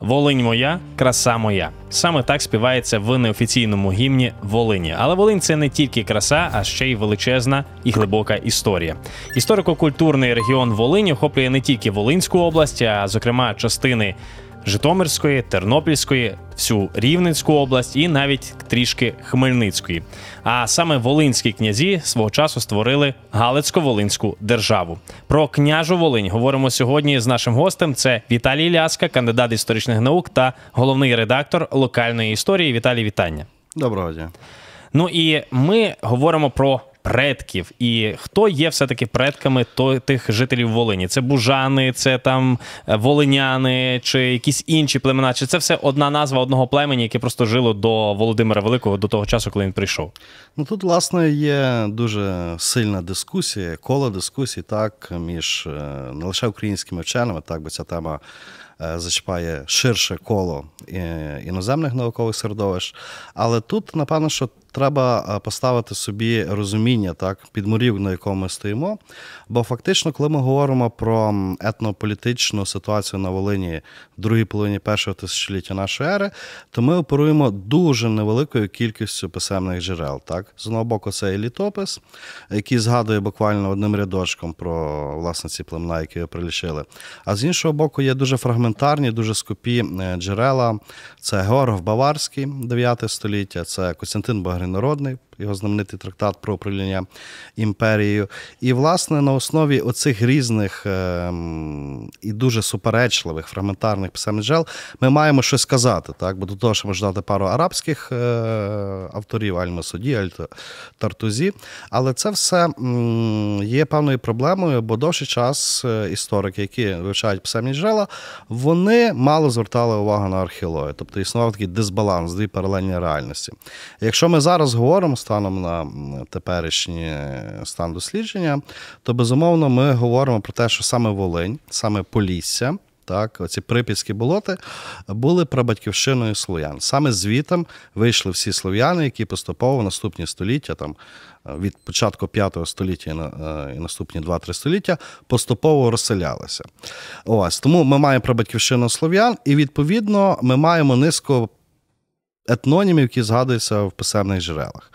Волинь моя, краса моя. Саме так співається в неофіційному гімні Волині. Але Волинь це не тільки краса, а ще й величезна і глибока історія. Історико-культурний регіон Волинь охоплює не тільки Волинську область, а зокрема частини Житомирської, Тернопільської, всю Рівненську область і навіть трішки Хмельницької. А саме волинські князі свого часу створили Галицько-Волинську державу. Про княжу Волинь говоримо сьогодні з нашим гостем. Це Віталій Ляска, кандидат історичних наук та головний редактор локальної історії. Віталій, вітання. Доброго дня. Ну і ми говоримо про предків. І хто є все-таки предками тих жителів Волині? Це бужани, це там е, волиняни, чи якісь інші племена? Чи це все одна назва одного племені, яке просто жило до Володимира Великого до того часу, коли він прийшов? Ну тут, власне, є дуже сильна дискусія, коло дискусій, так, між е, не лише українськими вченими, так, бо ця тема. е, Зачіпає ширше коло іноземних наукових середовищ. Але тут, напевно, що треба е, поставити собі розуміння так, підмурів, на якому ми стоїмо. Бо фактично, коли ми говоримо про етнополітичну ситуацію на Волині в другій половині першого тисячоліття нашої ери, то ми оперуємо дуже невеликою кількістю писемних джерел. Так? З одного боку, це є літопис, який згадує буквально одним рядочком про власне ці племена, які прилічили. А з іншого боку, є дуже фрагментарні, дуже скупі е, джерела. Це Георг Баварський, 9 століття, це Костянтин Багринародний, його знаменитий трактат про управління імперією. І, власне, на основі оцих різних ем, і дуже суперечливих фрагментарних писемних ми маємо щось сказати. Так? Бо до того, що можна дати пару арабських е, авторів, Аль-Масуді, Аль-Тартузі. Але це все є певною проблемою, бо довший час е, історики, які вивчають джерела, вони мало звертали увагу на археологію. Тобто існував такий дисбаланс, дві паралельні реальності. Якщо ми зараз говоримо станом на теперішній е, стан дослідження, то безумовно ми говоримо про те, що саме Волинь, саме Полісся. Так, оці прип'ятські болоти були прабатьківщиною слов'ян. Саме звітом вийшли всі слов'яни, які поступово в наступні століття, там е, від початку 5 століття і е, наступні 2-3 століття, поступово розселялися. Ось тому ми маємо прабатьківщину слов'ян, і відповідно ми маємо низку етнонімів, які згадуються в писемних джерелах.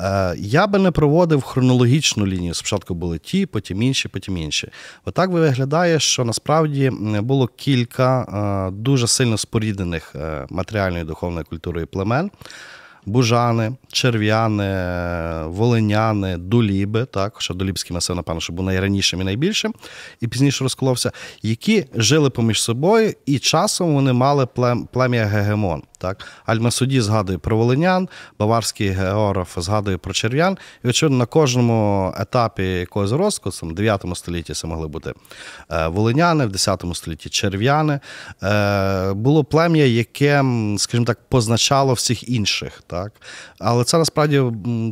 Е, Я би не проводив хронологічну лінію. Спочатку були ті, потім інші, потім інші. Отак виглядає, що насправді було кілька е, дуже сильно споріднених е, матеріальною і духовною культурою племен. Бужани, черв'яни, волиняни, дуліби, так, хоча Дулібський масив, напевно, що був найранішим і найбільшим, і пізніше розколовся, які жили поміж собою, і часом вони мали плем'я Гегемон. Так? Аль-Масуді згадує про волинян, баварський географ згадує про черв'ян. І, очевидно, на кожному етапі якогось зростку, в 9 столітті це могли бути е, волиняни, в 10 столітті черв'яни. Е, Було плем'я, яке, скажімо так, позначало всіх інших. Так? Але це насправді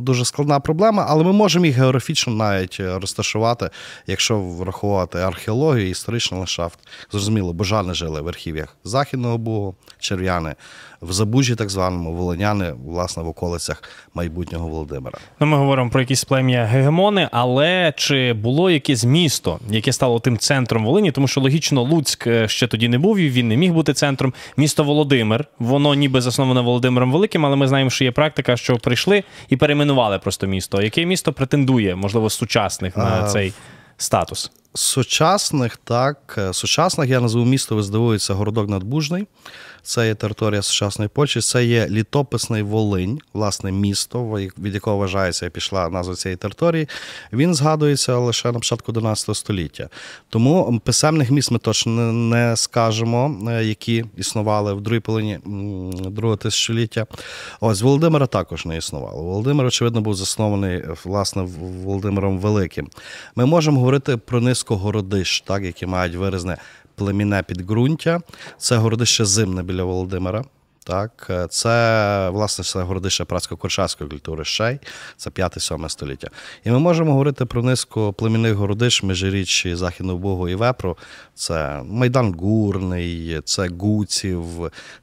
дуже складна проблема, але ми можемо їх географічно навіть е, розташувати, якщо врахувати археологію, історичний ландшафт. Зрозуміло, божани жили в архів'ях Західного Бугу, черв'яни, в Забужі, так званому, волиняни, власне, в околицях майбутнього Володимира. Ну, ми говоримо про якісь плем'я гегемони, але чи було якесь місто, яке стало тим центром Волині? Тому що логічно Луцьк е, ще тоді не був, і він не міг бути центром. Місто Володимир, воно ніби засноване Володимиром Великим, але ми знаємо, що є практика, що прийшли і перейменували просто місто. Яке місто претендує, можливо, з сучасних на А, цей статус? Сучасних, так, е, сучасних я назву місто, ви здивуєтеся, городок Надбужний. Це є територія сучасної Польщі, це є літописний Волинь, власне, місто, від якого вважається, пішла назва цієї території. Він згадується лише на початку 11 століття. Тому писемних міст ми точно не- скажемо, е, які існували в другій половині другого тисячоліття. Ось Володимира також не існувало. Володимир, очевидно, був заснований власне Володимиром Великим. Ми можемо говорити про низку городищ, так, які мають виразне племінне підґрунтя. Це городище Зимне біля Володимира. Так, е, це власне це городище братсько-коршавської культури Щей, це 5-7 століття. І ми можемо говорити про низку племінних городищ Межиріччі, Західного Богу і Вепру. Це Майдан Гурний, це Гуців.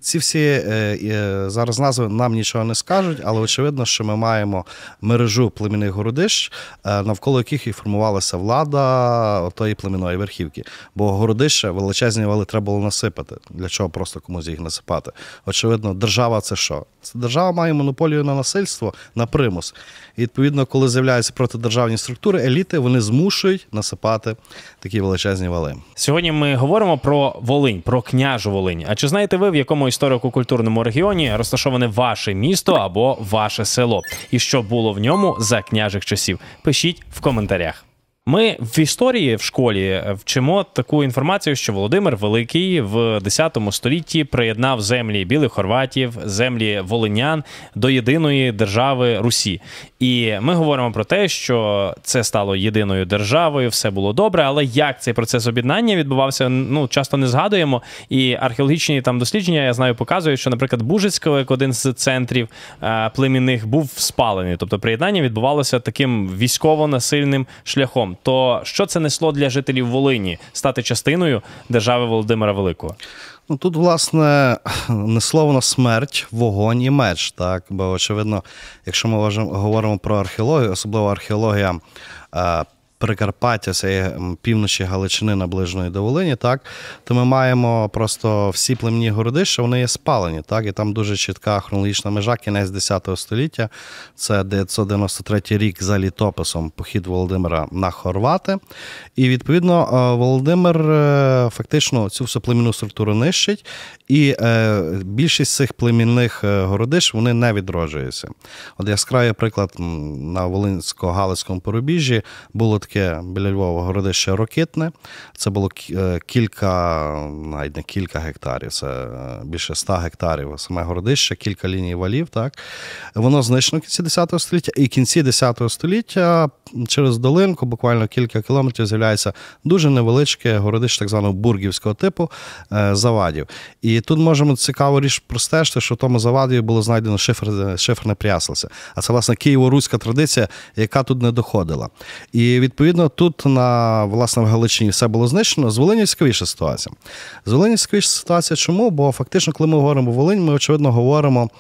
Ці всі е, е, зараз назви нам нічого не скажуть, але очевидно, що ми маємо мережу племінних городищ, навколо яких і формувалася влада тої племінної верхівки. Бо городище величезні вали треба було насипати. Для чого просто комусь їх насипати? Очевидно, держава це що? Це держава має монополію на насильство, на примус. І відповідно, коли з'являються протидержавні структури, еліти вони змушують насипати такі величезні вали. Сьогодні ми говоримо про Волинь, про княжу Волинь. А чи знаєте ви, в якому історико-культурному регіоні розташоване ваше місто або ваше село? І що було в ньому за княжих часів? Пишіть в коментарях. Ми в історії в школі вчимо таку інформацію, що Володимир Великий в 10 столітті приєднав землі білих хорватів, землі волинян до єдиної держави Русі. І ми говоримо про те, що це стало єдиною державою, все було добре. Але як цей процес об'єднання відбувався, ну часто не згадуємо. І археологічні там дослідження я знаю, показують, що, наприклад, Бужицького, як один з центрів е, племінних, був спалений. Тобто приєднання відбувалося таким військово-насильним шляхом. То що це несло для жителів Волині стати частиною держави Володимира Великого? Ну тут, власне, несло воно смерть, вогонь і меч. Так? Бо, очевидно, якщо ми говоримо про археологію, особливо археологія е, Прикарпаття, м, півночі Галичини наближеної до Волині, так, то ми маємо просто всі племінні городища, вони є спалені. Так? І там дуже чітка хронологічна межа, кінець 10 століття. Це 993 рік за літописом похід Володимира на Хорвати. І відповідно е, Володимир е, фактично цю всю племінну структуру нищить, і е, більшість цих племінних городищ вони не відроджуються. От яскравий приклад на Волинсько-Галицькому порубіжжі було таке біля Львова городище Рокитне. Це було е, кілька, навіть не кілька гектарів, це е, більше ста гектарів. Саме городище, кілька ліній валів. Так воно знищено в кінці 10 століття, і в кінці 10 століття через долинку, буквально кілька кілометрів, з'являється дуже невеличке городище так званого бургівського типу е, завадів. І тут можемо цікаво річ простежити, що в тому заваді було знайдено шифр, шиферне пряслося. А це, власне, києво-руська традиція, яка тут не доходила. І відповідно тут на власне в Галичині все було знищено. З Волині цікавіша ситуація. З Волині цікавіша ситуація. Чому? Бо фактично, коли ми говоримо Волинь, ми очевидно говоримо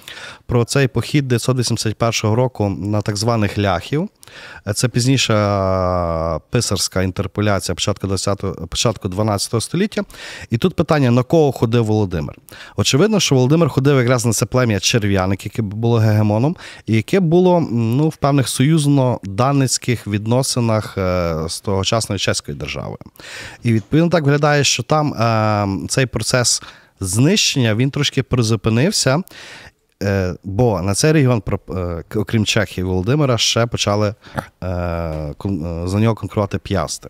про цей похід 981 року на так званих ляхів. Це пізніша писарська інтерполяція початку 20, початку 12 століття. І тут питання: на кого ходив Володимир? Очевидно, що Володимир ходив якраз на це плем'я черв'яник, яке було гегемоном, і яке було ну, в певних союзно-даницьких відносинах е, з тогочасної чеською державою. І відповідно так виглядає, що там е, цей процес знищення він трошки призупинився. Е, Бо на цей регіон, е, окрім Чехії Володимира, ще почали е, за нього конкурувати п'ясти.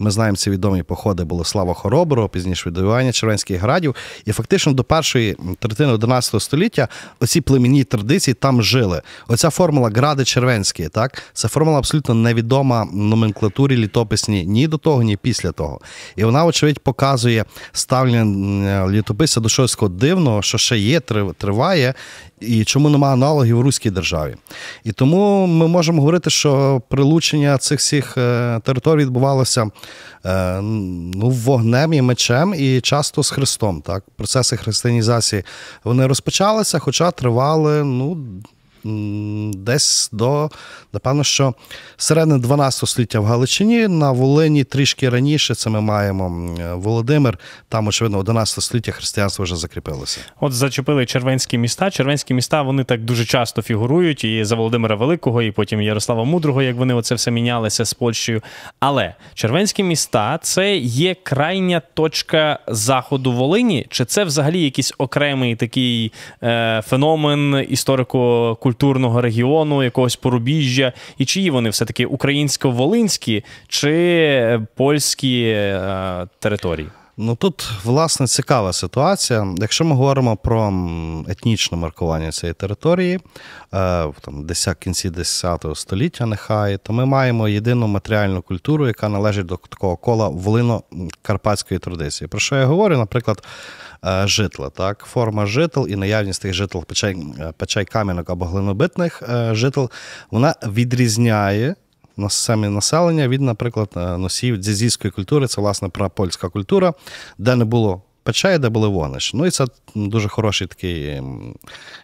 І ми знаємо ці відомі походи Болеслава Хороброго, пізніше відвоювання Червенських градів. І фактично до першої третини 11 століття оці племінні традиції там жили. Оця формула гради червенські, так, це формула абсолютно невідома номенклатурі літописній ні до того, ні після того. І вона, очевидь, показує ставлення літописця до такого дивного, що ще є, триває, і чому немає аналогів в руській державі. І тому ми можемо говорити, що прилучення цих всіх е, територій відбувалося е, ну, вогнем і мечем, і часто з Христом. Так? Процеси християнізації вони розпочалися, хоча тривали ну, десь до, напевно, що середини 12 століття в Галичині, на Волині трішки раніше це ми маємо Володимир, там, очевидно, 11 століття християнство вже закріпилося. От зачепили червенські міста. Червенські міста вони так дуже часто фігурують і за Володимира Великого, і потім Ярослава Мудрого, як вони оце все мінялися з Польщею. Але червенські міста це є крайня точка заходу Волині, чи це взагалі якийсь окремий такий е, феномен історико-культурного регіону, якогось порубіжжя, і чиї вони все таки українсько-волинські чи польські е, території? Ну тут власне цікава ситуація. Якщо ми говоримо про етнічне маркування цієї території, е, в там десят кінці 10 століття, нехай, то ми маємо єдину матеріальну культуру, яка належить до такого кола волино-карпатської традиції. Про що я говорю? Наприклад, е, житла, так, форма житл і наявність тих житл печей, е, печей кам'янок або глинобитних е, житл, вона відрізняє саме населення від, наприклад, е, носіїв дзязійської культури, це власне прапольська культура, де не було печей, де були вогнища. Ну і це дуже хороший такий, я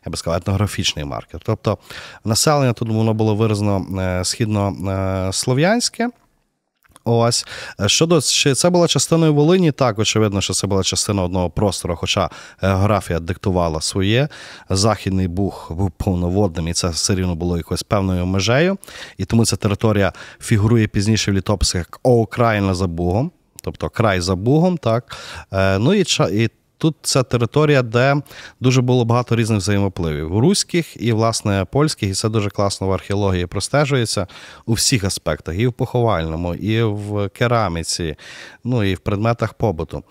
би сказав, етнографічний маркер. Тобто населення тут воно було виразно е, східнослов'янське. Ось Е, щодо чи це була частиною Волині, так очевидно, що це була частина одного простору, хоча географія диктувала своє. Західний Буг був повноводним, і це все рівно було якоюсь певною межею. І тому ця територія фігурує пізніше в літописах як окраїна за Бугом, тобто край за Бугом. Так? Е, Ну і, і Тут це територія, де дуже було багато різних взаємопливів руських і, власне, польських, і це дуже класно в археології простежується у всіх аспектах: і в поховальному, і в кераміці, ну і в предметах побуту.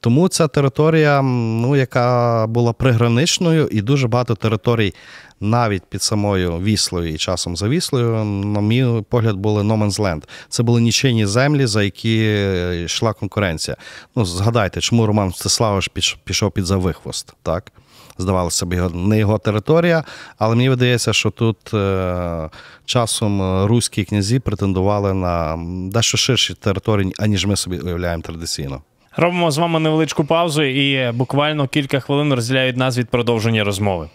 Тому ця територія, ну, яка була приграничною, і дуже багато територій. Навіть під самою Віслою і часом за Віслою, на мій погляд, були land. Це були нічийні землі, за які е, йшла конкуренція. Ну, згадайте, чому Роман Мстиславович піш- пішов під завихвост, так? Здавалося б, не його територія, але мені видається, що тут е, часом е, руські князі претендували на дещо ширші території, аніж ми собі уявляємо традиційно. Робимо з вами невеличку паузу і буквально кілька хвилин розділяють нас від продовження розмови.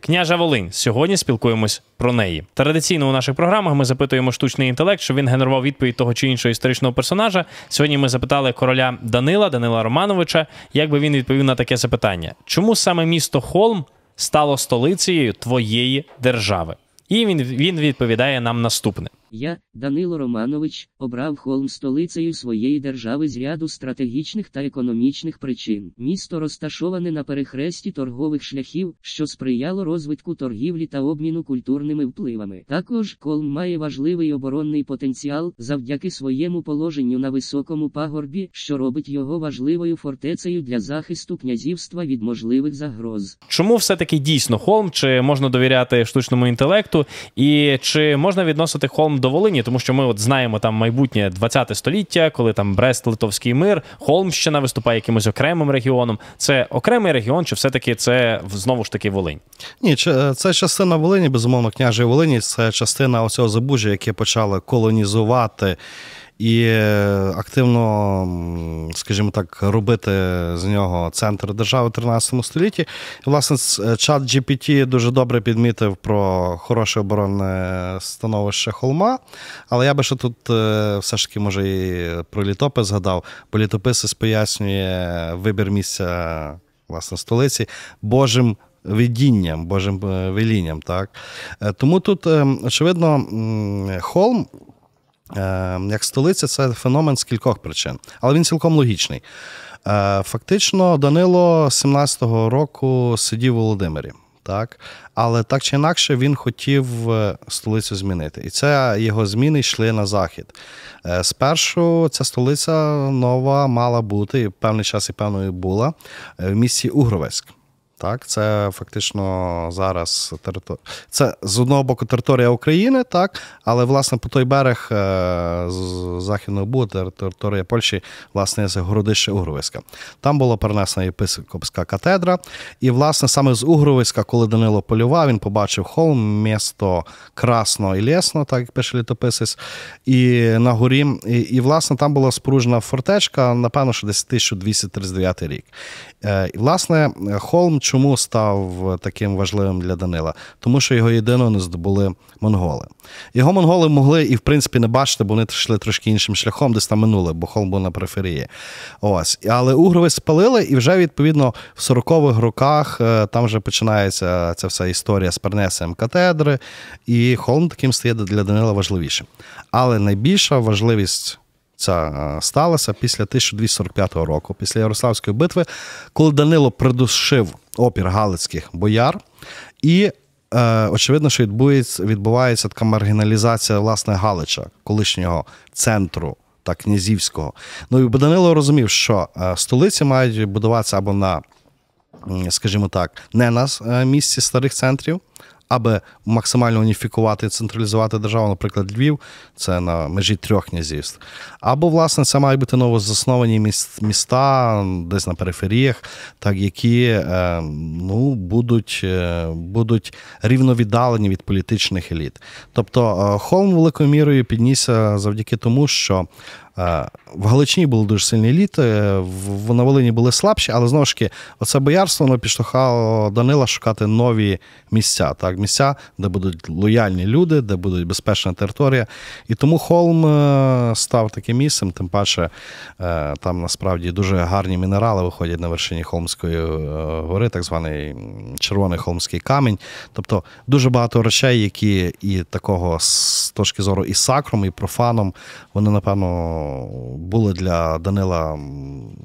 Княжа Волинь. Сьогодні спілкуємось про неї. Традиційно у наших програмах ми запитуємо штучний інтелект, щоб він генерував відповідь того чи іншого історичного персонажа. Сьогодні ми запитали короля Данила, Данила Романовича, як би він відповів на таке запитання: чому саме місто Холм стало столицею твоєї держави? І він, він відповідає нам наступне. Я, Данило Романович, обрав Холм столицею своєї держави з ряду стратегічних та економічних причин. Місто розташоване на перехресті торгових шляхів, що сприяло розвитку торгівлі та обміну культурними впливами. Також Холм має важливий оборонний потенціал завдяки своєму положенню на високому пагорбі, що робить його важливою фортецею для захисту князівства від можливих загроз. Чому все-таки дійсно Холм? Чи можна довіряти штучному інтелекту? І чи можна відносити Холм до Волині? Тому що ми от знаємо там майбутнє 20 століття, коли там Брест-Литовський мир, Холмщина виступає якимось окремим регіоном. Це окремий регіон, чи все-таки це знову ж таки Волинь? Ні, це частина Волині, безумовно, княжої Волині, це частина оцього забужжя, яке почали колонізувати і е, активно, скажімо так, робити з нього центр держави в 13 столітті. І, власне, е, чат GPT дуже добре підмітив про хороше оборонне становище холма. Але я би ще тут е, все ж таки, може, і про літопис згадав, бо літописець пояснює вибір місця власне столиці Божим видінням, Божим велінням. Так? Тому тут, е, очевидно, холм. Е, Як столиця, це феномен з кількох причин, але він цілком логічний. Е, Фактично, Данило 17-го року сидів у Володимирі. Так? Але так чи інакше він хотів е, столицю змінити. І це його зміни йшли на захід. Е, Спершу ця столиця нова мала бути, і певний час і певною була в місті Угровецьк. Так, це фактично зараз територія. Це з одного боку територія України, так, але власне по той берег е, з західного Бу, територія Польщі, власне, це городище Угровиська. Там була перенесена єпископська катедра. І, власне, саме з Угровиська, коли Данило полював, він побачив холм, місто красно і лєсно, так як пише літописець. І на горі, і, і власне там була споруджена фортечка, напевно, що десь 1239 рік. Е, І, власне, холм чому став таким важливим для Данила? Тому що його єдино не здобули монголи. Його монголи могли і, в принципі, не бачити, бо вони йшли трошки іншим шляхом, десь там минули, бо холм був на периферії. Ось. Але Угрови спалили, і вже, відповідно, в 40-х роках е, там вже починається ця вся історія з перенесенням катедри, і холм таким стає для Данила важливішим. Але найбільша важливість ця е, сталася після 1245 року, після Ярославської битви, коли Данило придушив опір галицьких бояр, і е, очевидно, що відбувається, відбувається така маргіналізація власне Галича, колишнього центру так, князівського. Ну і Данило розумів, що е, столиці мають будуватися або на, скажімо так, не на місці старих центрів. Аби максимально уніфікувати і централізувати державу, наприклад, Львів, це на межі трьох князівств. Або, власне, це мають бути новозасновані міста десь на периферіях, так які е, ну, будуть, е, будуть рівновіддалені від політичних еліт. Тобто е, Холм великою мірою піднісся завдяки тому, що в Галичині були дуже сильні еліти, е, в- на Волині були слабші, але знову ж таки, оце боярство воно підштовхало Данила шукати нові місця, так, місця, де будуть лояльні люди, де буде безпечна територія. І тому Холм е, став таким місцем, тим паче е, там насправді дуже гарні мінерали виходять на вершині Холмської е, гори, так званий червоний холмський камінь. Тобто дуже багато речей, які і такого з точки зору і сакром, і профаном, вони, напевно, були для Данила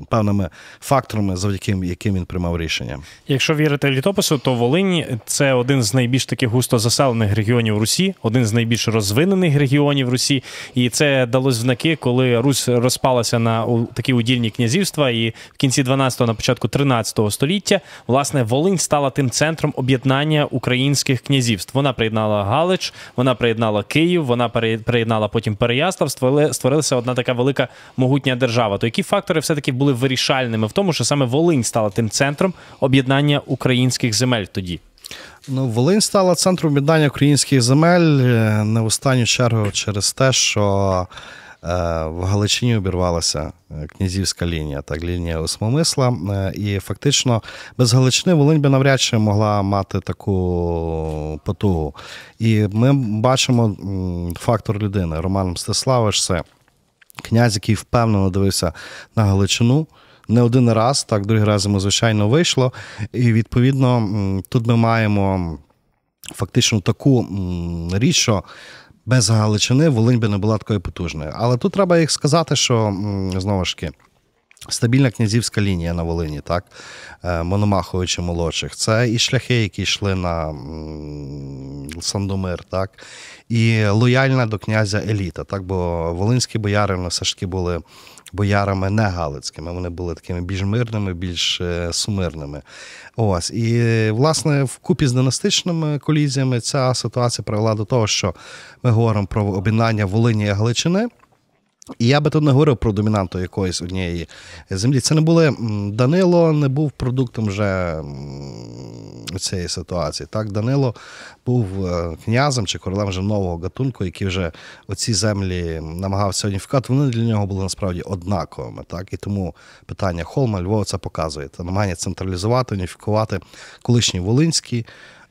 певними факторами, завдяки яким він приймав рішення. Якщо вірити літопису, то Волинь це один з найбільш таких густо заселених регіонів Русі, один з найбільш розвинених регіонів Русі. І це дало знаки, коли Русь розпалася на такі удільні князівства. І в кінці 12-го, на початку 13 століття, власне, Волинь стала тим центром об'єднання українських князівств. Вона приєднала Галич, вона приєднала Київ, вона приєднала потім Переяслав. Створилася одна така велика могутня держава. То які фактори все-таки були вирішальними в тому, що саме Волинь стала тим центром об'єднання українських земель тоді? Ну, Волинь стала центром об'єднання українських земель е, не в останню чергу через те, що е, в Галичині обірвалася е, князівська лінія, так, лінія Осмомисла. І фактично без Галичини Волинь би навряд чи могла мати таку потугу. І ми бачимо фактор людини. Роман Мстиславович це князь, який впевнено дивився на Галичину. Не один раз, так, другий раз йому, звичайно, вийшло. І відповідно тут ми маємо фактично таку річ, що без Галичини Волинь би не була такою потужною. Але тут треба їх сказати, що знову ж таки. Стабільна князівська лінія на Волині, так, е, молодших. Це і шляхи, які йшли на Сандомир, так, і лояльна до князя еліта, так, бо волинські бояри все ж таки були боярами не галицькими, вони були такими більш мирними, більш е, сумирними. Ось. І, власне, вкупі з династичними колізіями ця ситуація привела до того, що ми говоримо про об'єднання Волині і Галичини. І я би тут не говорив про домінанту якоїсь однієї землі. Це не були Данило не був продуктом вже цієї ситуації. Так, Данило був е, князем чи королем вже нового гатунку, який вже оці землі намагався уніфікувати. Вони для нього були насправді однаковими. Так, і тому питання Холма Львова це показує. Це намагання централізувати, уніфікувати колишні волинські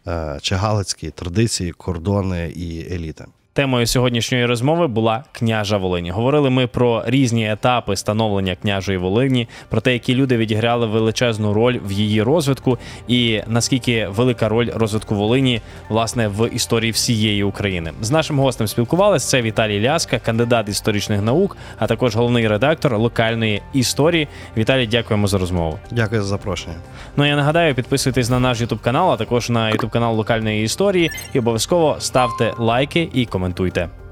е, чи галицькі традиції, кордони і еліти. Темою сьогоднішньої розмови була княжа Волині. Говорили ми про різні етапи становлення княжої Волині, про те, які люди відіграли величезну роль в її розвитку, і наскільки велика роль розвитку Волині власне в історії всієї України. З нашим гостем спілкувалися. Це Віталій Ляска, кандидат історичних наук, а також головний редактор локальної історії. Віталій, дякуємо за розмову. Дякую за запрошення. Ну я нагадаю, підписуйтесь на наш Ютуб канал, а також на Ютуб канал локальної історії, і обов'язково ставте лайки і kommentuj.